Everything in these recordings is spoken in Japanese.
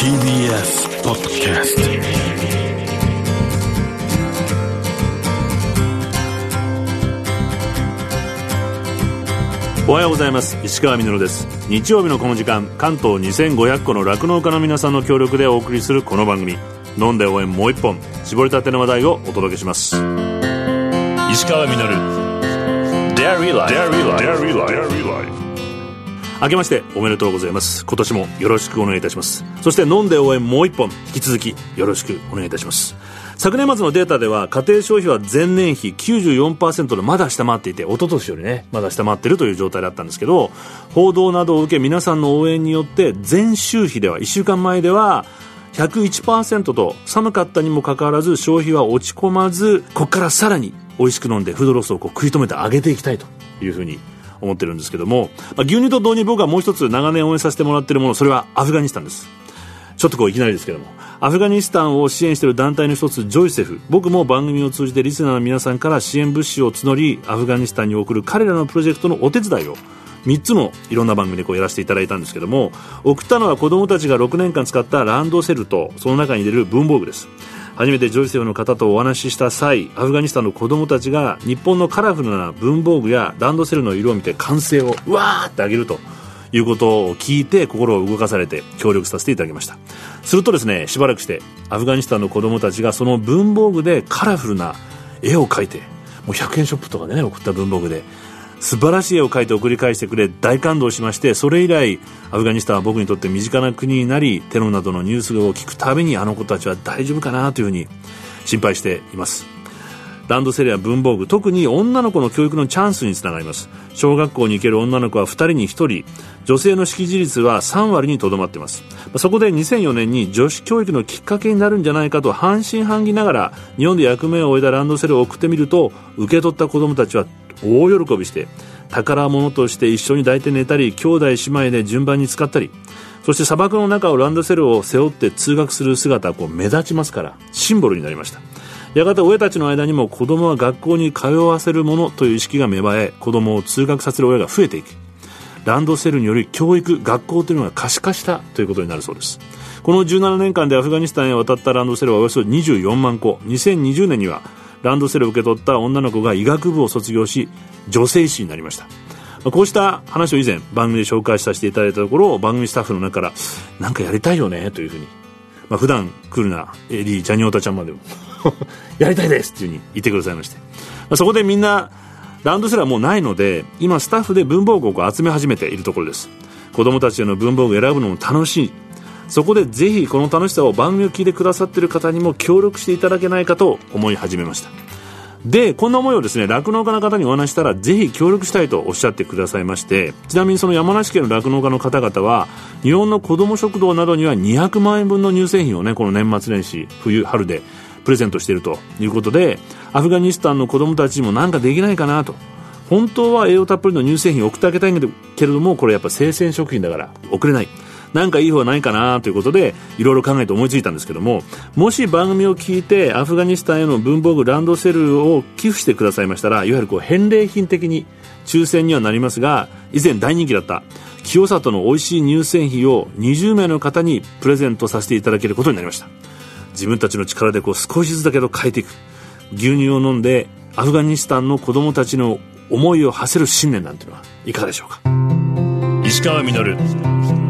TBS ポッドキャストおはようございます。石川みのるです。日曜日のこの時間関東2500個の酪農家の皆さんの協力でお送りするこの番組。飲んで応援もう一本絞りたての話題をお届けします。石川みのる。Dairy Life Dairy Life 明けましておめでとうございます。今年もよろしくお願いいたします。そして飲んで応援もう一本引き続きよろしくお願いいたします。昨年末のデータでは家庭消費は前年比94%でまだ下回っていて一昨年よりねまだ下回っているという状態だったんですけど報道などを受け皆さんの応援によって前週比では1週間前では101%と寒かったにもかかわらず消費は落ち込まずここからさらに美味しく飲んでフードロスをこう食い止めて上げていきたいというふうに思ってるんですけども、まあ、牛乳と同時に僕はもう一つ長年応援させてもらっているものそれはアフガニスタンです。ちょっとこういきなりですけども。アフガニスタンを支援している団体の一つジョイセフ。僕も番組を通じてリスナーの皆さんから支援物資を募りアフガニスタンに送る彼らのプロジェクトのお手伝いを3つのいろんな番組でこうやらせていただいたんですけども送ったのは子供たちが6年間使ったランドセルとその中に入れる文房具です。初めてジョイセフの方とお話しした際アフガニスタンの子供たちが日本のカラフルな文房具やランドセルの色を見て歓声をうわーってあげるということを聞いて心を動かされて協力させていただきました。するとですねしばらくしてアフガニスタンの子供たちがその文房具でカラフルな絵を描いてもう100円ショップとかでね送った文房具で素晴らしい絵を描いて送り返してくれ大感動しましてそれ以来アフガニスタンは僕にとって身近な国になりテロなどのニュースを聞くたびにあの子たちは大丈夫かなというふうに心配しています。ランドセルや文房具特に女の子の教育のチャンスにつながります。小学校に行ける女の子は2人に1人女性の識字率は3割にとどまっています。そこで2004年に女子教育のきっかけになるんじゃないかと半信半疑ながら日本で役目を終えたランドセルを送ってみると受け取った子どもたちは大喜びして宝物として一緒に抱いて寝たり兄弟姉妹で順番に使ったりそして砂漠の中をランドセルを背負って通学する姿はこう目立ちますからシンボルになりました。やがて親たちの間にも子供は学校に通わせるものという意識が芽生え子供を通学させる親が増えていきランドセルにより教育学校というのが可視化したということになるそうです。この17年間でアフガニスタンへ渡ったランドセルはおよそ24万個。2020年にはランドセルを受け取った女の子が医学部を卒業し女性医師になりました。こうした話を以前番組で紹介させていただいたところ番組スタッフの中から何かやりたいよねというふうに、まあ、普段クールなエリージャニオタちゃんまでも やりたいですっていうふうに言ってくださいまして、まあ、そこでみんなランドセルはもうないので今スタッフで文房具を集め始めているところです。子供たちへの文房具を選ぶのも楽しいそこでぜひこの楽しさを番組を聞いてくださっている方にも協力していただけないかと思い始めました。でこんな思いをですね酪農家の方にお話したらぜひ協力したいとおっしゃってくださいましてちなみにその山梨県の酪農家の方々は日本の子ども食堂などには200万円分の乳製品をねこの年末年始冬春でプレゼントしているということでアフガニスタンの子どもたちにも何かできないかなと。本当は栄養たっぷりの乳製品を送ってあげたいんだけれどもこれやっぱ生鮮食品だから送れない。なんかいい方はないかなということでいろいろ考えて思いついたんですけどももし番組を聞いてアフガニスタンへの文房具ランドセルを寄付してくださいましたらいわゆるこう返礼品的に抽選にはなりますが以前大人気だった清里の美味しい乳製品を20名の方にプレゼントさせていただけることになりました。自分たちの力でこう少しずつだけど変えていく。牛乳を飲んでアフガニスタンの子供たちの思いを馳せる信念なんていうのはいかがでしょうか？石川稔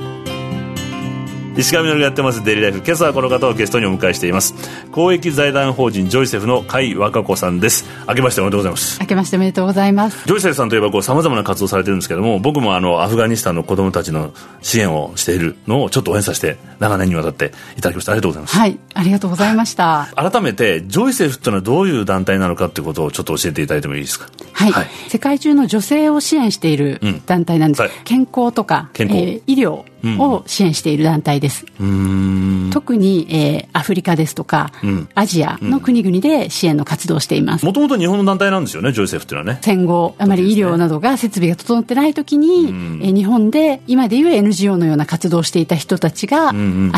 石上がやってますデイリーライフ。今朝はこの方をゲストにお迎えしています。公益財団法人ジョイセフの甲斐和歌子さんです。明けましておめでとうございます。明けましておめでとうございます。ジョイセフさんといえばこう様々な活動されてるんですけども僕もあのアフガニスタンの子供たちの支援をしているのをちょっと応援させて長年にわたっていただきましたありがとうございます。はいありがとうございました。改めてジョイセフっていうのはどういう団体なのかっていうことをちょっと教えていただいてもいいですか？はい、はい、世界中の女性を支援している団体なんです、うん。はい、健康とか健康、えー、医療を支援している団体です、うん、特に、えー、アフリカですとか、うん、アジアの国々で支援の活動をしています。もともと日本の団体なんですよねジョイセフっていうのはね。戦後あまり医療などが設備が整ってない時に、うん、えー、日本で今でいう NGO のような活動をしていた人たちが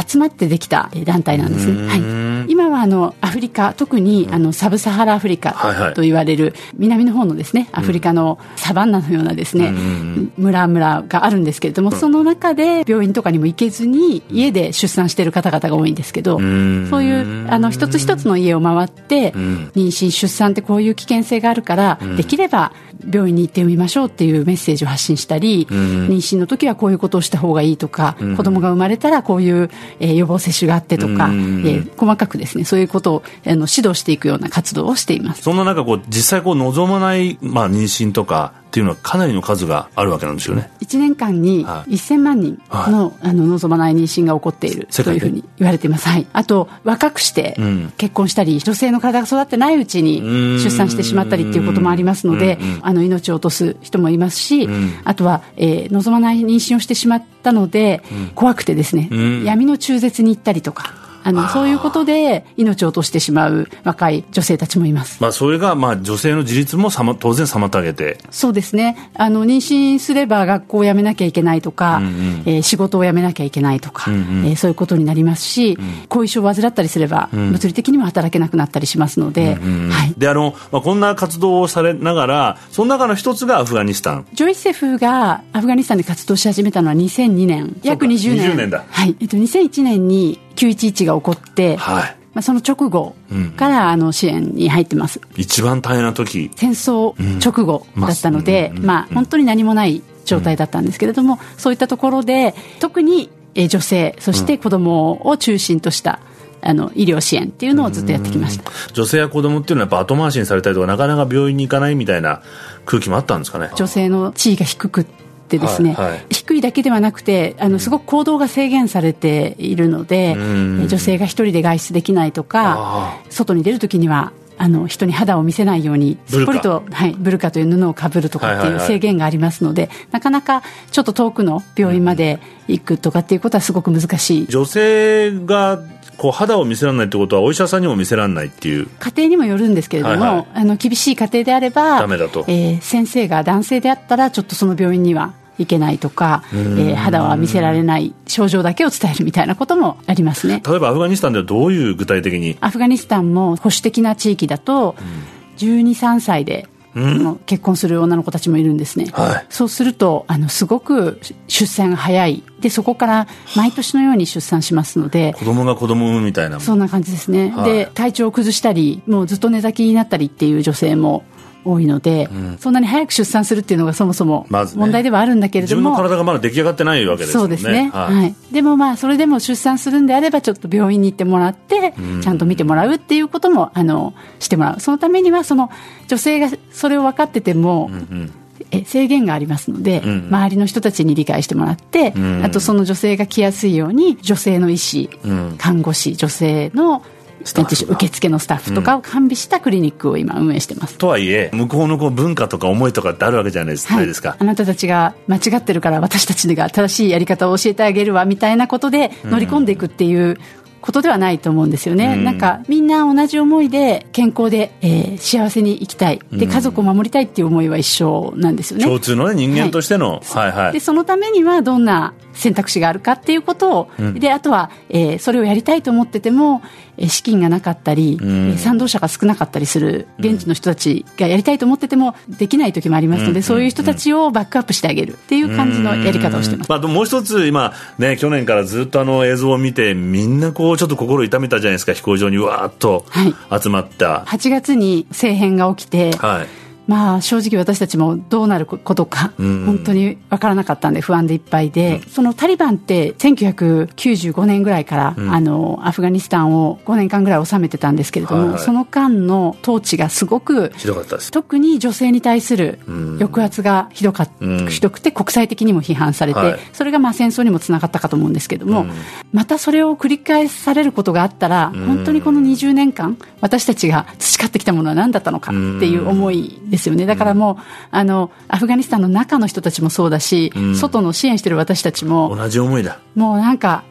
集まってできた団体なんです。ね、はい。今はあのアフリカ特にあのサブサハラアフリカと言われる南の方のですねアフリカのサバンナのようなですね、村々があるんですけれども、その中で病院とかにも行けずに家で出産している方々が多いんですけど、そういうあの一つ一つの家を回って、妊娠出産ってこういう危険性があるから、できれば病院に行ってみましょうっていうメッセージを発信したり、妊娠の時はこういうことをした方がいいとか、子供が生まれたらこういう、えー、予防接種があってとか、えー、細かくですねそういうことをあの指導していくような活動をしています。そんな中こう実際こう望まない、まあ、妊娠とかっていうのはかなりの数があるわけなんですよね。1年間に1000万人のはい、あの望まない妊娠が起こっているというふうに言われています、はい、あと若くして結婚したり、うん、女性の体が育ってないうちに出産してしまったりっていうこともありますのであの命を落とす人もいますし、あとは、えー、望まない妊娠をしてしまったので、怖くてですね、闇の中絶に行ったりとかあのそういうことで命を落としてしまう若い女性たちもいます、まあ、それがまあ女性の自立もさ、ま、当然妨げて。そうですね。あの妊娠すれば学校を辞めなきゃいけないとか、うんうん、えー、仕事を辞めなきゃいけないとか、うんうん、えー、そういうことになりますし、うん、後遺症を患ったりすれば、物理的にも働けなくなったりしますので、うんうん、はい、であの、まあ、こんな活動をされながらその中の一つがアフガニスタン。ジョイセフがアフガニスタンで活動し始めたのは2002年。約20年 ,20 年だ、はい。えっと、2001年に911が起こって、はい。まあ、その直後からあの支援に入ってます、一番大変な時？戦争直後だったので、まあ、本当に何もない状態だったんですけれども、そういったところで特に女性そして子供を中心としたあの医療支援っていうのをずっとやってきました。女性や子供っていうのはやっぱ後回しにされたりとかなかなか病院に行かないみたいな空気もあったんですかね？女性の地位が低くってですね、はいはい、低いだけではなくてあのすごく行動が制限されているので、女性が一人で外出できないとか外に出るときにはあの人に肌を見せないようにすっぽりと、はい、ブルカという布をかぶるとかっていう制限がありますので、なかなかちょっと遠くの病院まで行くとかっていうことはすごく難しい。女性がこう肌を見せられないってことはお医者さんにも見せられないっていう。家庭にもよるんですけれども、はいはい、あの厳しい家庭であればダメだと、えー、先生が男性であったらちょっとその病院にはいけないとか、えー、肌は見せられない症状だけを伝えるみたいなこともありますね。例えばアフガニスタンではどういう具体的に？アフガニスタンも保守的な地域だと、12、3歳で結婚する女の子たちもいるんですね、はい、そうするとあのすごく出産が早い。でそこから毎年のように出産しますので子供が子供産むみたいな。そんな感じですね、はい、で体調を崩したりもうずっと寝たきりになったりっていう女性も多いので、うん、そんなに早く出産するっていうのがそもそも問題ではあるんだけれども、まね、自分の体がまだ出来上がってないわけですよね。そうですね、はい、はい、でもまあそれでも出産するんであればちょっと病院に行ってもらって、うん、ちゃんと見てもらうっていうこともあのしてもらう。そのためにはその女性がそれを分かってても、うんうん。え制限がありますので、うん、周りの人たちに理解してもらって、うん、あとその女性が来やすいように女性の医師、うん、看護師女性の受付のスタッフとかを完備したクリニックを今運営してます、とはいえ向こうのこう文化とか思いとかってあるわけじゃないですか、はい、あなたたちが間違ってるから私たちが正しいやり方を教えてあげるわみたいなことで乗り込んでいくっていうことではないと思うんですよね、うん、なんかみんな同じ思いで健康で、えー、幸せに生きたい。で家族を守りたいっていう思いは一緒なんですよね。共通の、ね、人間としての、はい、はいはい。でそのためにはどんな選択肢があるかっていうことを、うん、であとは、えー、それをやりたいと思ってても資金がなかったり、うん、賛同者が少なかったりする現地の人たちがやりたいと思っててもできない時もありますので、うん、そういう人たちをバックアップしてあげるっていう感じのやり方をしてます、まあ、もう一つ今、ね、去年からずっとあの映像を見てみんなこうちょっと心痛めたじゃないですか飛行場にわーっと集まった、はい、8月に政変が起きて、はいまあ、正直私たちもどうなることか、本当に分からなかったんで不安でいっぱいで、うん、そのタリバンって1995年ぐらいから、うん、あのアフガニスタンを5年間ぐらい治めてたんですけれども、その間の統治がすごくひどかったです。特に女性に対する抑圧がひどか、うん、ひどくて国際的にも批判されて、はい、それがまあ戦争にもつながったかと思うんですけれども、またそれを繰り返されることがあったら、本当にこの20年間私たちが培ってきたものは何だったのかっていう思いですよね。だからもう、あの、アフガニスタンの中の人たちもそうだし、うん、外の支援してる私たちも、同じ思いだ。もうなんか、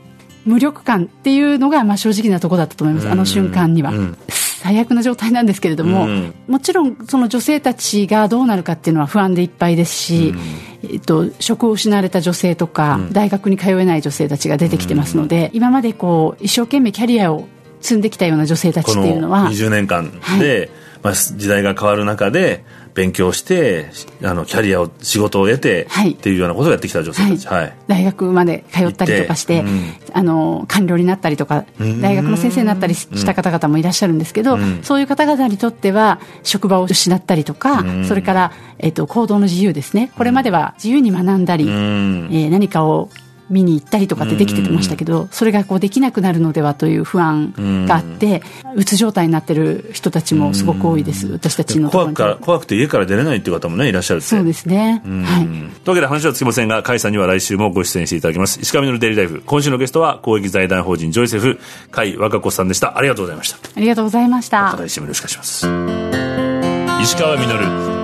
無力感っていうのが、まあ正直なところだったと思います、あの瞬間には。うん。最悪な状態なんですけれども、うん、もちろんその女性たちがどうなるかっていうのは不安でいっぱいですし、うん、えっと、職を失われた女性とか、うん、大学に通えない女性たちが出てきてますので、今までこう一生懸命キャリアを積んできたような女性たちっていうのは20年間で、はい、まあ、時代が変わる中で勉強してあのキャリアを仕事を得て、はい、っていうようなことをやってきた女性たち、はい、大学まで通ったりとかして、うん、あの官僚になったりとか大学の先生になったりした方々もいらっしゃるんですけど、うん、そういう方々にとっては職場を失ったりとか、うん、それから、えっと、行動の自由ですね。これまでは自由に学んだり、えー、何かを見に行ったりとかってできてましたけど、それがこうできなくなるのではという不安があって、うつ状態になってる人たちもすごく多いです、私たちの怖く怖くて家から出れないっていう方もね、いらっしゃるそうですね。はい。というわけで話はつきませんが、甲斐さんには来週もご出演していただきます。石上のデイリーライフ。今週のゲストは、公益財団法人ジョイセフ、甲斐和歌子さんでした。ありがとうございました。ありがとうございました。また来週もよろしくお願いします。石川稔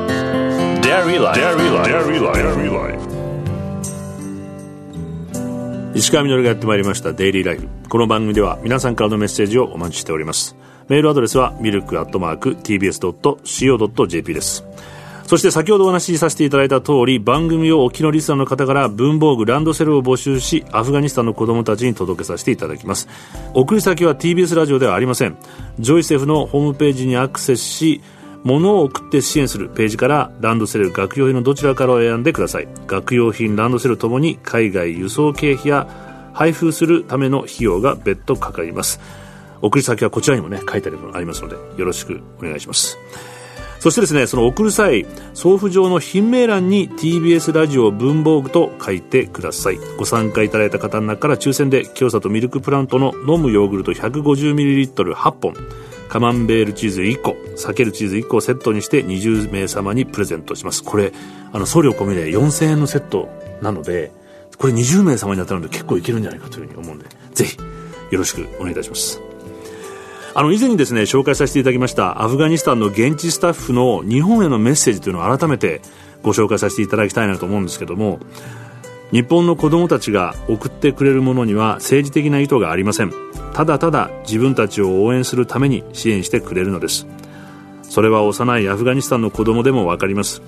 Dairy Life. Dairy Life. Dairy Life. 石川みのるがやってまいりましたデイリーライフこの番組では皆さんからのメッセージをお待ちしております。メールアドレスはミルクアットマーク TBS.CO.JP です。そして先ほどお話しさせていただいた通り番組をお聞きのリスナーの方から文房具ランドセルを募集しアフガニスタンの子供たちに届けさせていただきます。送り先は TBS ラジオではありません。ジョイセフのホームページにアクセスし物を送って支援するページからランドセル学用品のどちらからを選んでください。学用品ランドセルともに海外輸送経費や配布するための費用が別途かかります。送り先はこちらにもね書いてありますのでよろしくお願いします。そしてですねその送る際送付上の品名欄に TBS ラジオ文房具と書いてください。ご参加いただいた方の中から抽選で京里ミルクプラントの飲むヨーグルト 150ml8 本カマンベールチーズ1個避けるチーズ1個をセットにして20名様にプレゼントします。これあの送料込みで4000円のセットなのでこれ20名様に当たるので結構いけるんじゃないかというふうに思うんでぜひよろしくお願いいたします。あの以前にですね紹介させていただきましたアフガニスタンの現地スタッフの日本へのメッセージというのを改めてご紹介させていただきたいなと思うんですけども日本の子供たちが送ってくれるものには政治的な意図がありません。ただただ自分たちを応援するために支援してくれるのです。それは幼いアフガニスタンの子供でも分かります。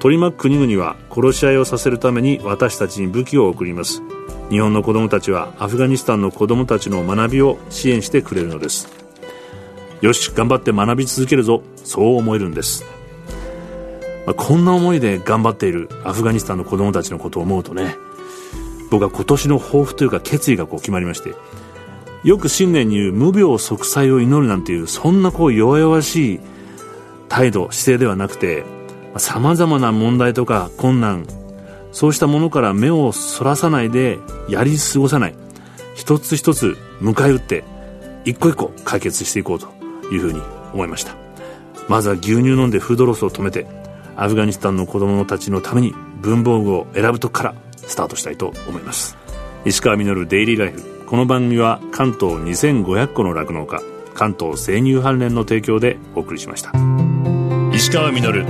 取り巻く国々は殺し合いをさせるために私たちに武器を送ります。日本の子供たちはアフガニスタンの子供たちの学びを支援してくれるのです。よし頑張って学び続けるぞ。そう思えるんです。まあ、こんな思いで頑張っているアフガニスタンの子供たちのことを思うとね僕は今年の抱負というか決意がこう決まりましてよく新年に言う無病息災を祈るなんていうそんなこう弱々しい態度姿勢ではなくてさまざまな問題とか困難そうしたものから目をそらさないでやり過ごさない一つ一つ迎え撃って一個一個解決していこうというふうに思いました。まずは牛乳飲んでフードロスを止めてアフガニスタンの子供たちのために文房具を選ぶとこからスタートしたいと思います。石川稔デイリーライフ。この番組は関東2500個の酪農家関東生乳関連の提供でお送りしました。石川稔。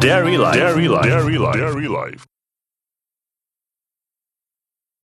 Dairy Life